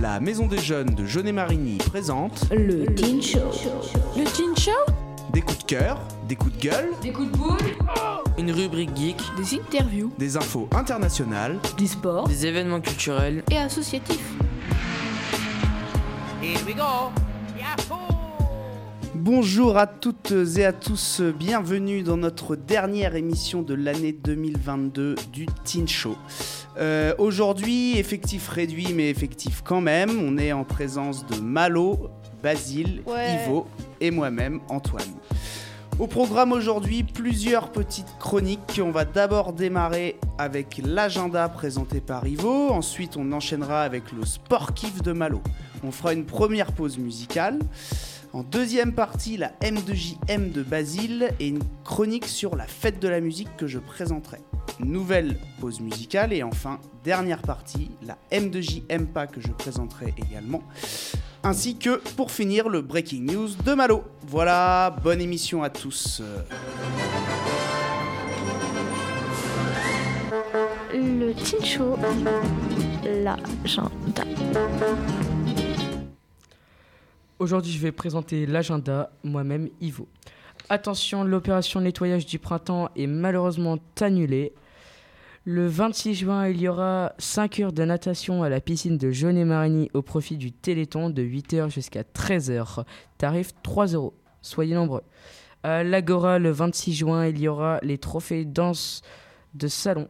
La Maison des Jeunes de Jeunet-Marigny présente Le Teen Show. Le Teen Show des coups de cœur, des coups de gueule, Des coups de boule Une rubrique geek, Des interviews des infos internationales. Du sport. des événements culturels. et associatifs. Bonjour à toutes et à tous, bienvenue dans notre dernière émission de l'année 2022 du Teen Show. Euh, Aujourd'hui, effectif réduit mais effectif quand même, on est en présence de Malo, Basile, Ouais. Ivo et moi-même, Antoine. Au programme aujourd'hui, plusieurs petites chroniques. On va d'abord démarrer avec l'agenda présenté par Ivo. Ensuite, on enchaînera avec le sport kiff de Malo. On fera une première pause musicale. En deuxième partie, la M2JM de Basile et une chronique sur la fête de la musique que je présenterai. Nouvelle pause musicale et enfin, dernière partie, la M2JM pas que je présenterai également. Ainsi que, pour finir, le breaking news de Malo. Voilà, bonne émission à tous. Le Teen Show. L'agenda. Aujourd'hui, je vais présenter l'agenda, moi-même Ivo. Attention, l'opération nettoyage du printemps est malheureusement annulée. Le 26 juin, il y aura 5 heures de natation à la piscine de Jeunet-Marigny au profit du Téléthon de 8h jusqu'à 13h. Tarif 3 euros. Soyez nombreux. À l'Agora, le 26 juin, il y aura les trophées danse de salon.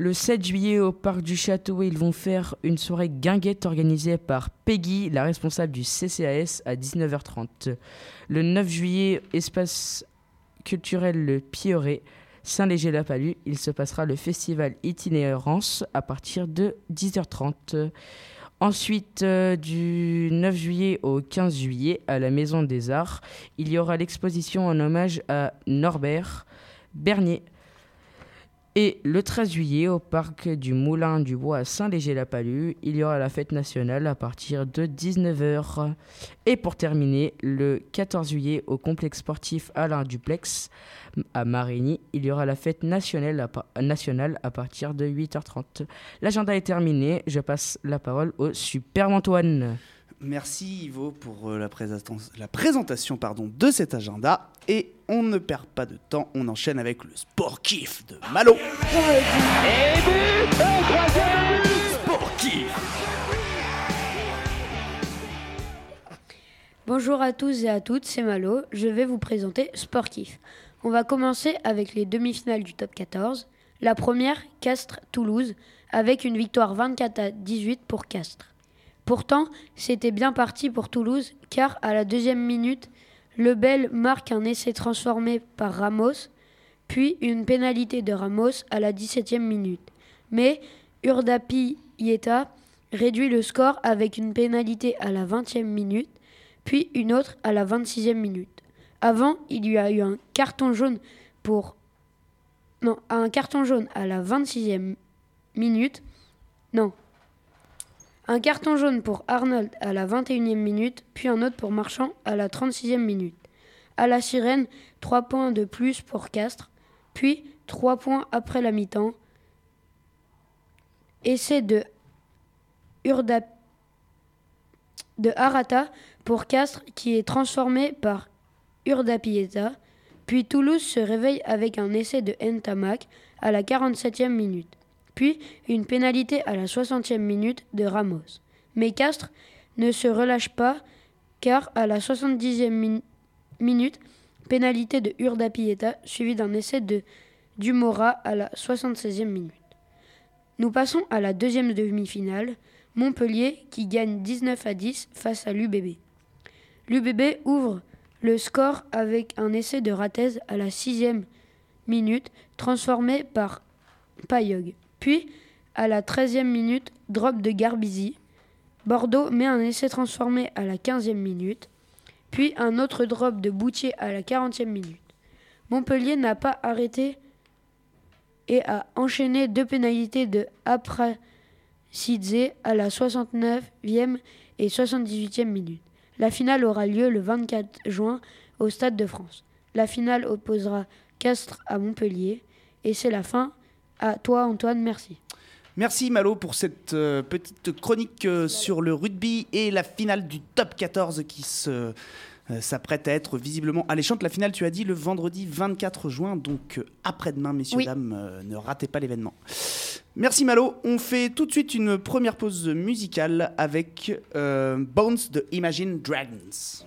Le 7 juillet, au parc du Château, ils vont faire une soirée guinguette organisée par Peggy, la responsable du CCAS, à 19h30. Le 9 juillet, espace culturel Le Pioré, Saint-Léger-la-Palue, il se passera le festival Itinérance à partir de 10h30. Ensuite, euh, du 9 juillet au 15 juillet, à la Maison des Arts, il y aura l'exposition en hommage à Norbert Bernier. Et le 13 juillet, au parc du Moulin du Bois à Saint-Léger-la-Palue, il y aura la fête nationale à partir de 19h. Et pour terminer, le 14 juillet, au complexe sportif Alain Duplex à Marigny, il y aura la fête nationale à, nationale à partir de 8h30. L'agenda est terminé, je passe la parole au Super Antoine. Merci Ivo pour euh, la, la présentation pardon, de cet agenda. Et on ne perd pas de temps, on enchaîne avec le sport kiff de Malo. Bonjour à tous et à toutes, c'est Malo. Je vais vous présenter Sportif. On va commencer avec les demi-finales du top 14. La première, Castres-Toulouse, avec une victoire 24 à 18 pour Castres. Pourtant, c'était bien parti pour Toulouse, car à la deuxième minute, Lebel marque un essai transformé par Ramos, puis une pénalité de Ramos à la 17e minute. Mais Urdapi Yeta réduit le score avec une pénalité à la 20e minute puis une autre à la 26e minute. Avant, il y a eu un carton jaune pour non, un carton jaune à la 26e minute. Non. Un carton jaune pour Arnold à la 21e minute, puis un autre pour Marchand à la 36e minute. À la sirène, 3 points de plus pour Castres, puis 3 points après la mi-temps. Essai de Urda de Arata pour Castres qui est transformé par Urdapieta. Puis Toulouse se réveille avec un essai de Ntamak à la 47e minute. Puis une pénalité à la 60e minute de Ramos. Mais Castres ne se relâche pas car à la 70e min- minute, pénalité de Urdapieta suivie d'un essai de Dumora à la 76e minute. Nous passons à la deuxième demi-finale. Montpellier qui gagne 19 à 10 face à l'UBB. L'UBB ouvre le score avec un essai de Ratez à la sixième minute, transformé par Payog. Puis, à la 13e minute, drop de Garbizi. Bordeaux met un essai transformé à la 15e minute, puis un autre drop de Boutier à la 40e minute. Montpellier n'a pas arrêté et a enchaîné deux pénalités de Sidze à la 69e et 78e minute. La finale aura lieu le 24 juin au Stade de France. La finale opposera Castres à Montpellier et c'est la fin. À toi Antoine, merci. Merci Malo pour cette euh, petite chronique euh, sur le rugby et la finale du top 14 qui se euh, s'apprête à être visiblement alléchante. La finale, tu as dit, le vendredi 24 juin, donc après-demain, messieurs, Oui. dames, ne ratez pas l'événement. Merci Malo. On fait tout de suite une première pause musicale avec Bones de Imagine Dragons.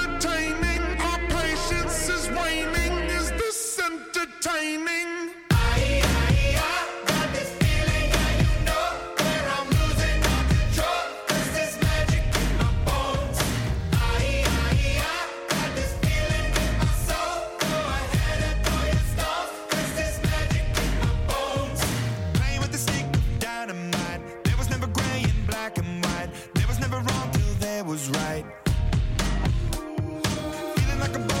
Was right. Feeling like a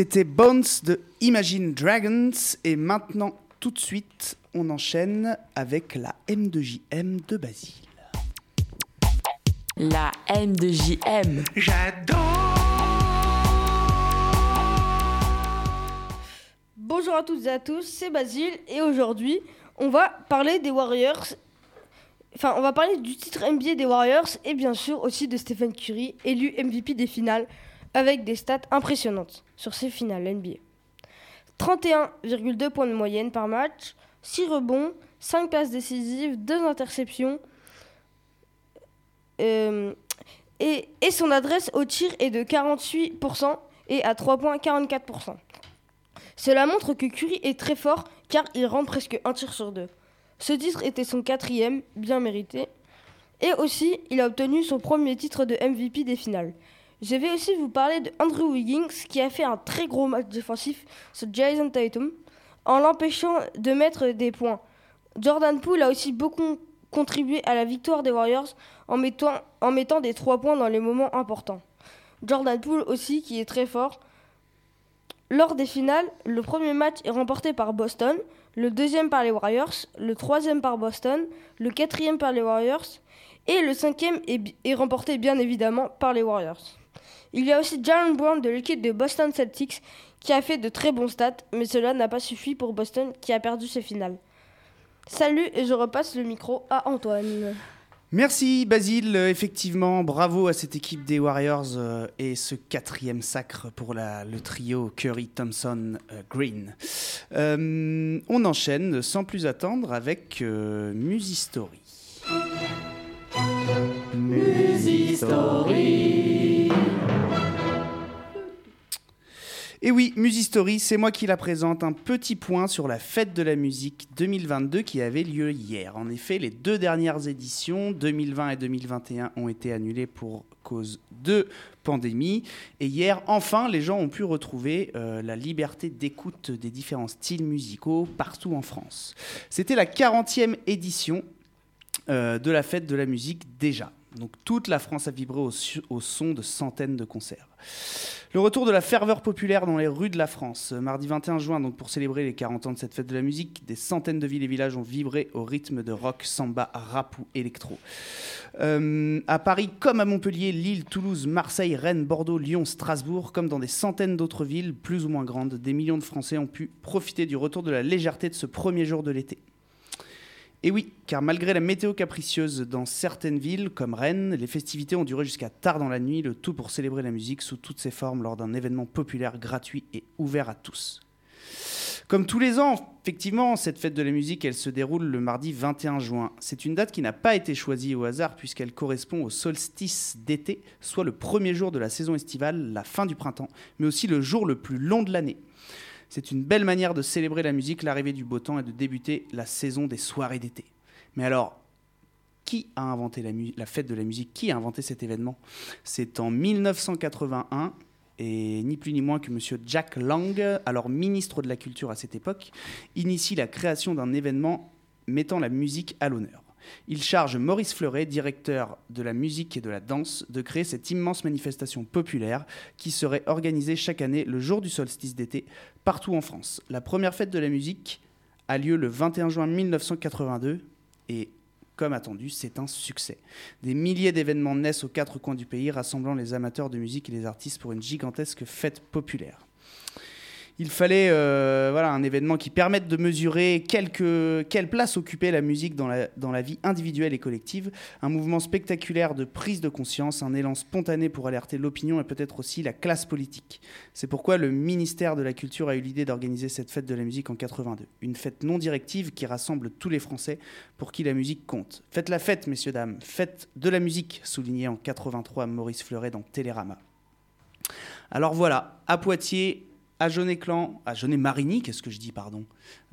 C'était Bones de Imagine Dragons et maintenant tout de suite on enchaîne avec la M2JM de Basile. La M de JM. Bonjour à toutes et à tous, c'est Basile et aujourd'hui on va parler des Warriors. Enfin, on va parler du titre NBA des Warriors et bien sûr aussi de Stephen Curry, élu MVP des finales avec des stats impressionnantes sur ces finales NBA. 31,2 points de moyenne par match, 6 rebonds, 5 passes décisives, 2 interceptions. Euh, et, son adresse au tir est de 48% et à 3 points 44%. Cela montre que Curry est très fort car il rentre presque un tir sur deux. Ce titre était son quatrième, bien mérité. Et aussi, il a obtenu son premier titre de MVP des finales. Je vais aussi vous parler de Andrew Wiggins qui a fait un très gros match défensif sur Jason Tatum en l'empêchant de mettre des points. Jordan Poole a aussi beaucoup contribué à la victoire des Warriors en mettant, des trois points dans les moments importants. Jordan Poole aussi qui est très fort. Lors des finales, le premier match est remporté par Boston, le deuxième par les Warriors, le troisième par Boston, le quatrième par les Warriors et le cinquième est remporté bien évidemment par les Warriors. Il y a aussi Jalen Brown de l'équipe de Boston Celtics qui a fait de très bons stats, mais cela n'a pas suffi pour Boston qui a perdu ses finales. Salut et je repasse le micro à Antoine. Merci Basile, effectivement, bravo à cette équipe des Warriors euh, et ce quatrième sacre pour la- le trio Curry, Thompson, euh, Green. Euh, on enchaîne sans plus attendre avec euh, Musistory. Et oui, Musistory, c'est moi qui la présente. Un petit point sur la fête de la musique 2022 qui avait lieu hier. En effet, les deux dernières éditions, 2020 et 2021, ont été annulées pour cause de pandémie. Et hier, enfin, les gens ont pu retrouver euh, la liberté d'écoute des différents styles musicaux partout en France. C'était la 40e édition euh, de la fête de la musique déjà. Donc toute la France a vibré au, son de centaines de concerts. Le retour de la ferveur populaire dans les rues de la France. Euh, Mardi 21 juin, donc pour célébrer les 40 ans de cette fête de la musique, des centaines de villes et villages ont vibré au rythme de rock, samba, rap ou électro. Euh, à Paris, comme à Montpellier, Lille, Toulouse, Marseille, Rennes, Bordeaux, Lyon, Strasbourg, comme dans des centaines d'autres villes plus ou moins grandes, des millions de Français ont pu profiter du retour de la légèreté de ce premier jour de l'été. Et oui, car malgré la météo capricieuse dans certaines villes, comme Rennes, les festivités ont duré jusqu'à tard dans la nuit, le tout pour célébrer la musique sous toutes ses formes lors d'un événement populaire, gratuit et ouvert à tous. Comme tous les ans, effectivement, cette fête de la musique, elle se déroule le mardi 21 juin. C'est une date qui n'a pas été choisie au hasard puisqu'elle correspond au solstice d'été, soit le premier jour de la saison estivale, la fin du printemps, mais aussi le jour le plus long de l'année. C'est une belle manière de célébrer la musique, l'arrivée du beau temps et de débuter la saison des soirées d'été. Mais alors, qui a inventé la, fête de la musique? Qui a inventé cet événement? C'est en 1981 et ni plus ni moins que M. Jack Lang, alors ministre de la Culture à cette époque, initie la création d'un événement mettant la musique à l'honneur. Il charge Maurice Fleuret, directeur de la musique et de la danse, de créer cette immense manifestation populaire qui serait organisée chaque année le jour du solstice d'été partout en France. La première fête de la musique a lieu le 21 juin 1982 et, comme attendu, c'est un succès. Des milliers d'événements naissent aux quatre coins du pays, rassemblant les amateurs de musique et les artistes pour une gigantesque fête populaire. Il fallait euh, voilà, un événement qui permette de mesurer quelle place occupait la musique dans la, vie individuelle et collective, un mouvement spectaculaire de prise de conscience, un élan spontané pour alerter l'opinion et peut-être aussi la classe politique. C'est pourquoi le ministère de la Culture a eu l'idée d'organiser cette fête de la musique en 82. Une fête non directive qui rassemble tous les Français pour qui la musique compte. Faites la fête, messieurs, dames. Faites de la musique, souligné en 83 Maurice Fleuret dans Télérama. Alors voilà, à Poitiers, à Jaunet-Marigny, qu'est-ce que je dis, pardon,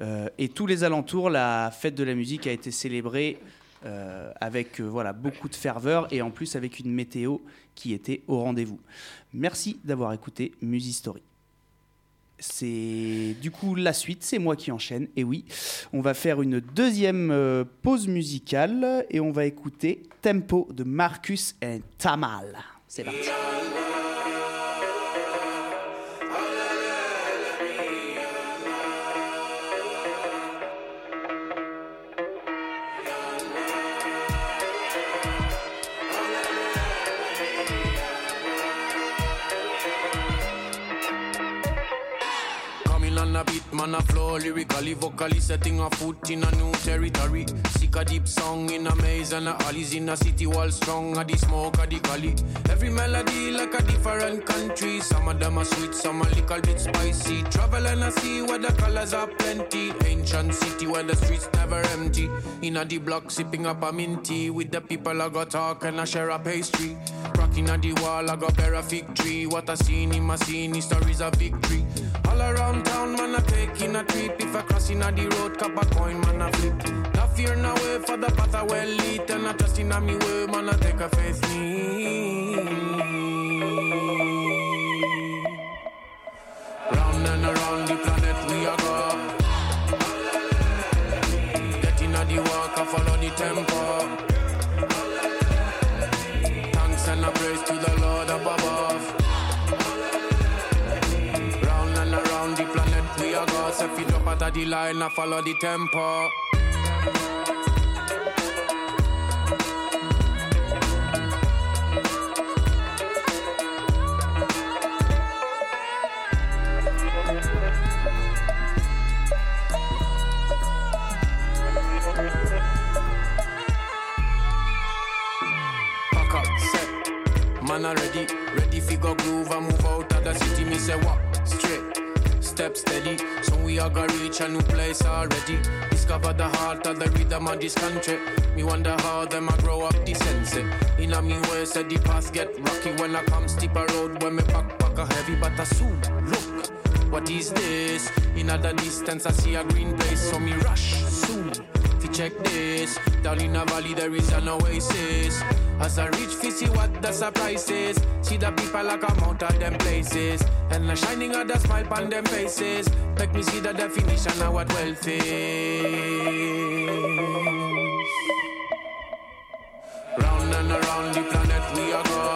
euh, et tous les alentours, la fête de la musique a été célébrée euh, avec euh, voilà, beaucoup de ferveur et en plus avec une météo qui était au rendez-vous. Merci d'avoir écouté Musistory. C'est du coup la suite, c'est moi qui enchaîne. Et oui, on va faire une deuxième pause musicale et on va écouter Tempo de Marcus et Tamal. C'est parti. Man a flow lyrically, vocally setting a foot in a new territory. Sick a deep song in a maze and a alleys in a city wall strong. A the smoke, a the gully. Every melody like a different country. Some of them are sweet, some are little bit spicy. Travel and I see where the colors are plenty. Ancient city where the streets never empty. In a the block sipping up a minty with the people I got talk and I share a pastry. Cracking at the wall, I got fig tree. What I seen in my scene, stories of victory. All around town, man, I taking a trip. If I cross in the road, cap a coin, man, I flip. No fear, no way for the path I well lit. And I trust in a me way, man, I take a faith knee. Round and around the planet we are go. Getting at the walk, I follow the tempo. To the Lord up above. Round and around the planet we are go. So if you drop out of the line, I follow the tempo. What, straight, step steady. So we are gonna reach a new place already. Discover the heart of the rhythm of this country. Me wonder how them a grow up the sense. In a me way, said the path get rocky when I come steep a road when me backpack a heavy, but I soon look. What is this? In the distance, I see a green place, so me rush soon. Check this. Down in the valley, there is an oasis. As I reach, fi see what the surprise is. See the people like come out of them places. And the shining of the smile on them faces. Make me see the definition of what wealth is. Round and around the planet we are go.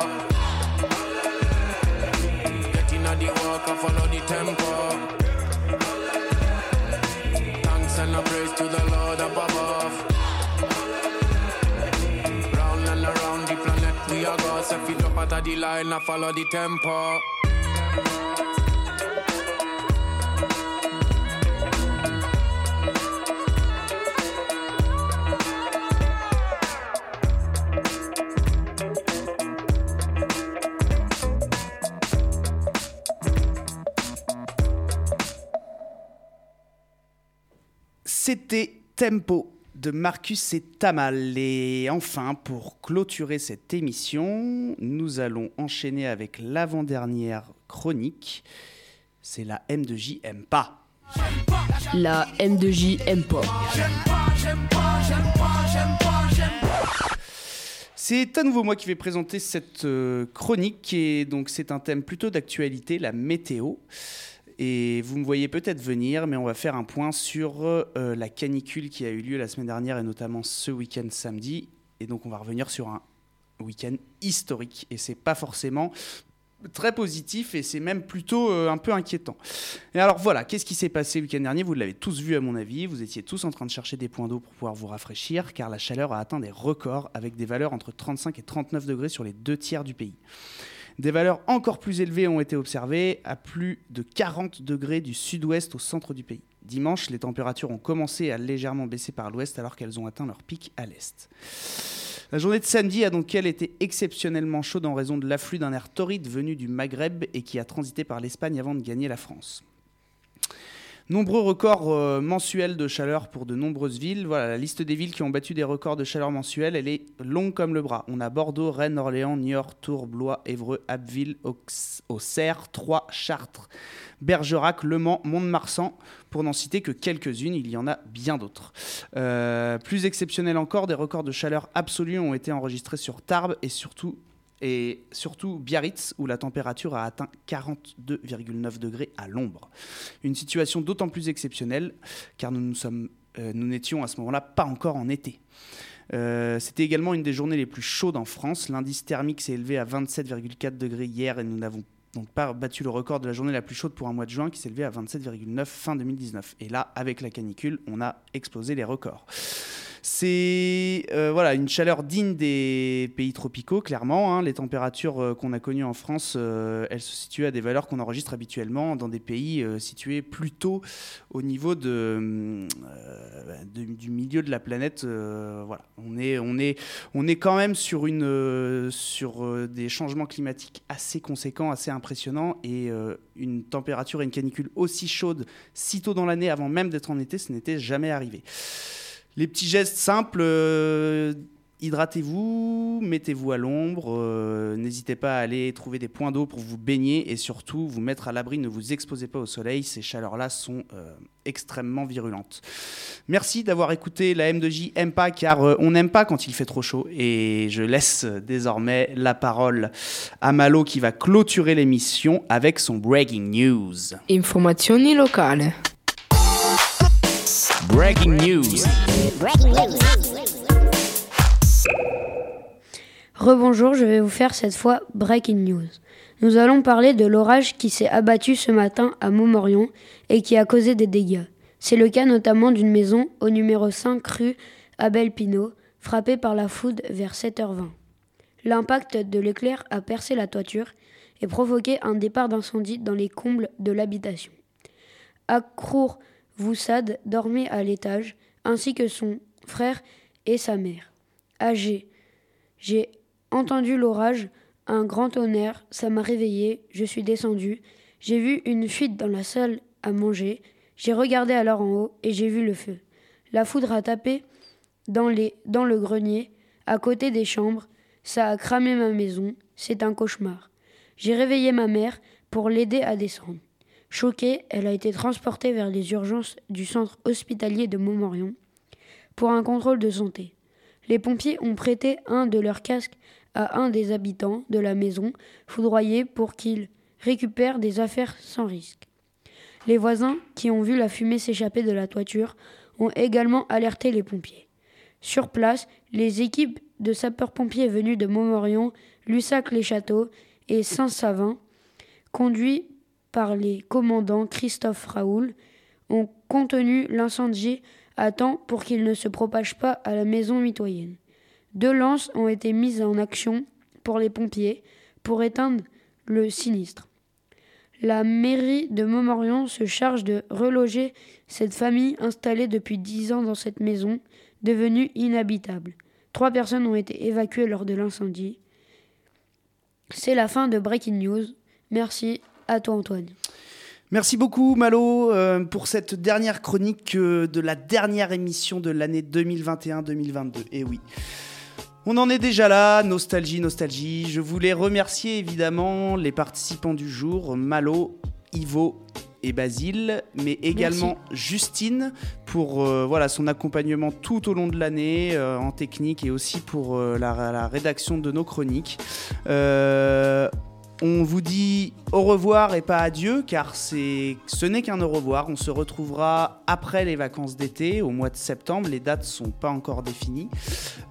Getting at the walk, I follow the tempo. To the Lord up above. Round and around the planet we are go. So if you drop out of the line, I follow the tempo. C'était Tempo de Marcus et Tamal. Et enfin, pour clôturer cette émission, nous allons enchaîner avec l'avant-dernière chronique. C'est la M2J aime pas. La M2J aime pas. C'est à nouveau moi qui vais présenter cette euh, chronique et donc c'est un thème plutôt d'actualité, la météo. Et vous me voyez peut-être venir, mais on va faire un point sur euh, la canicule qui a eu lieu la semaine dernière et notamment ce week-end samedi. Et donc on va revenir sur un week-end historique. Et c'est pas forcément très positif et c'est même plutôt euh, un peu inquiétant. Et alors voilà, qu'est-ce qui s'est passé le week-end dernier? Vous l'avez tous vu à mon avis, vous étiez tous en train de chercher des points d'eau pour pouvoir vous rafraîchir car la chaleur a atteint des records avec des valeurs entre 35 et 39 degrés sur les deux tiers du pays. Des valeurs encore plus élevées ont été observées à plus de 40 degrés du sud-ouest au centre du pays. Dimanche, les températures ont commencé à légèrement baisser par l'ouest alors qu'elles ont atteint leur pic à l'est. La journée de samedi a donc elle été exceptionnellement chaude en raison de l'afflux d'un air torride venu du Maghreb et qui a transité par l'Espagne avant de gagner la France. Nombreux records euh, mensuels de chaleur pour de nombreuses villes. Voilà, la liste des villes qui ont battu des records de chaleur mensuels, elle est longue comme le bras. On a Bordeaux, Rennes, Orléans, Niort, Tours, Blois, Évreux, Abbeville, Aux- Auxerre, Troyes, Chartres, Bergerac, Le Mans, Mont-de-Marsan, pour n'en citer que quelques-unes, il y en a bien d'autres. Euh, plus exceptionnel encore, des records de chaleur absolue ont été enregistrés sur Tarbes et surtout et surtout Biarritz, où la température a atteint 42,9 degrés à l'ombre. Une situation d'autant plus exceptionnelle, car nous euh, n'étions à ce moment-là pas encore en été. Euh, C'était également une des journées les plus chaudes en France. L'indice thermique s'est élevé à 27,4 degrés hier et nous n'avons donc pas battu le record de la journée la plus chaude pour un mois de juin qui s'est élevé à 27,9 fin 2019. Et là, avec la canicule, on a explosé les records. C'est euh, voilà, une chaleur digne des pays tropicaux, clairement. hein. Les températures euh, qu'on a connues en France, euh, elles se situent à des valeurs qu'on enregistre habituellement dans des pays situés plutôt au niveau de, du milieu de la planète. voilà. on, est, on, est, on est quand même sur, une, sur des changements climatiques assez conséquents, assez impressionnants. Et une température et une canicule aussi chaude si tôt dans l'année, avant même d'être en été, ce n'était jamais arrivé. Les petits gestes simples, euh, hydratez-vous, mettez-vous à l'ombre, euh, n'hésitez pas à aller trouver des points d'eau pour vous baigner et surtout vous mettre à l'abri, ne vous exposez pas au soleil, ces chaleurs-là sont euh, extrêmement virulentes. Merci d'avoir écouté la M2J aime pas car on n'aime pas quand il fait trop chaud et je laisse désormais la parole à Malo qui va clôturer l'émission avec son breaking news. Informazioni locali. Breaking news. Rebonjour, je vais vous faire cette fois Breaking News. Nous allons parler de l'orage qui s'est abattu ce matin à Montmorion et qui a causé des dégâts. C'est le cas notamment d'une maison au numéro 5 rue Abel Pinault, frappée par la foudre vers 7h20. L'impact de l'éclair a percé la toiture et provoqué un départ d'incendie dans les combles de l'habitation. Akrour Voussad dormait à l'étage, ainsi que son frère et sa mère. Âgé, j'ai entendu l'orage, un grand tonnerre, ça m'a réveillé, je suis descendu, j'ai vu une fuite dans la salle à manger, j'ai regardé alors en haut et j'ai vu le feu. La foudre a tapé dans, les, dans le grenier, à côté des chambres, ça a cramé ma maison, c'est un cauchemar. J'ai réveillé ma mère pour l'aider à descendre. Choquée, elle a été transportée vers les urgences du centre hospitalier de Montmorion pour un contrôle de santé. Les pompiers ont prêté un de leurs casques à un des habitants de la maison foudroyé pour qu'il récupère des affaires sans risque. Les voisins, qui ont vu la fumée s'échapper de la toiture, ont également alerté les pompiers. Sur place, les équipes de sapeurs-pompiers venus de Montmorion, Lussac-les-Châteaux et Saint-Savin, conduits par les commandants Christophe Raoul, ont contenu l'incendie à temps pour qu'il ne se propage pas à la maison mitoyenne. Deux lances ont été mises en action pour les pompiers pour éteindre le sinistre. La mairie de Montmorion se charge de reloger cette famille installée depuis dix ans dans cette maison, devenue inhabitable. Trois personnes ont été évacuées lors de l'incendie. C'est la fin de Breaking News. Merci à toi Antoine. Merci beaucoup Malo euh, pour cette dernière chronique euh, de la dernière émission de l'année 2021-2022. Et oui. On en est déjà là, nostalgie, nostalgie. Je voulais remercier évidemment les participants du jour, Malo, Ivo et Basile, mais également Justine pour euh, voilà, son accompagnement tout au long de l'année euh, en technique et aussi pour euh, la, la rédaction de nos chroniques. On vous dit au revoir et pas adieu, car c'est, ce n'est qu'un au revoir. On se retrouvera après les vacances d'été, au mois de septembre. Les dates sont pas encore définies.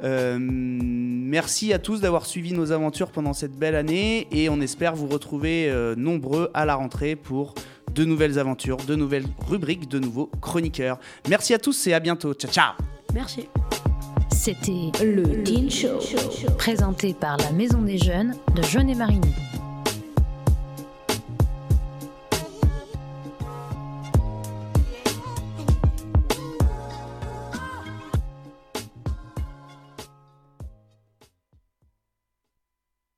Euh, merci à tous d'avoir suivi nos aventures pendant cette belle année et on espère vous retrouver euh, nombreux à la rentrée pour de nouvelles aventures, de nouvelles rubriques, de nouveaux chroniqueurs. Merci à tous et à bientôt. Ciao, ciao Merci. C'était le Teen Show, présenté par la Maison des Jeunes de Jeunet-Marigny.